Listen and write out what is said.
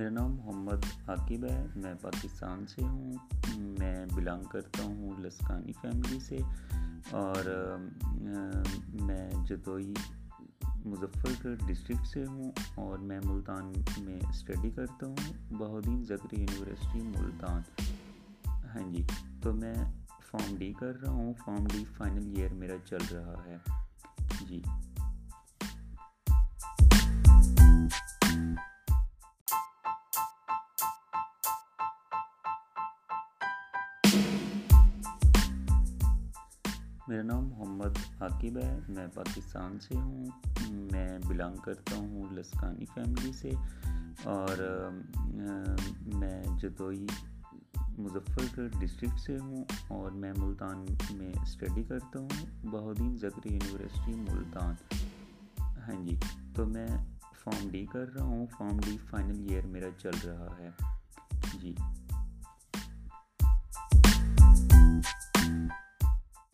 میرا نام محمد عاقب ہے، میں پاکستان سے ہوں، میں بلانگ کرتا ہوں لسکانی فیملی سے اور میں جدوئی مظفر گڑھ ڈسٹرکٹ سے ہوں اور میں ملتان میں اسٹڈی کرتا ہوں، بہودین زکری یونیورسٹی ملتان۔ ہاں جی تو میں فارم ڈی کر رہا ہوں فارم ڈی فائنل ایئر میرا چل رہا ہے۔ جی۔ میرا نام محمد عاقب ہے، میں پاکستان سے ہوں، میں بلانگ کرتا ہوں لسکانی فیملی سے اور میں جدوئی مظفر گڑھ ڈسٹرکٹ سے ہوں اور میں ملتان میں اسٹڈی کرتا ہوں، بہودین زکری یونیورسٹی ملتان۔ ہاں جی تو میں فارم ڈی کر رہا ہوں فارم ڈی فائنل ایئر میرا چل رہا ہے۔ جی۔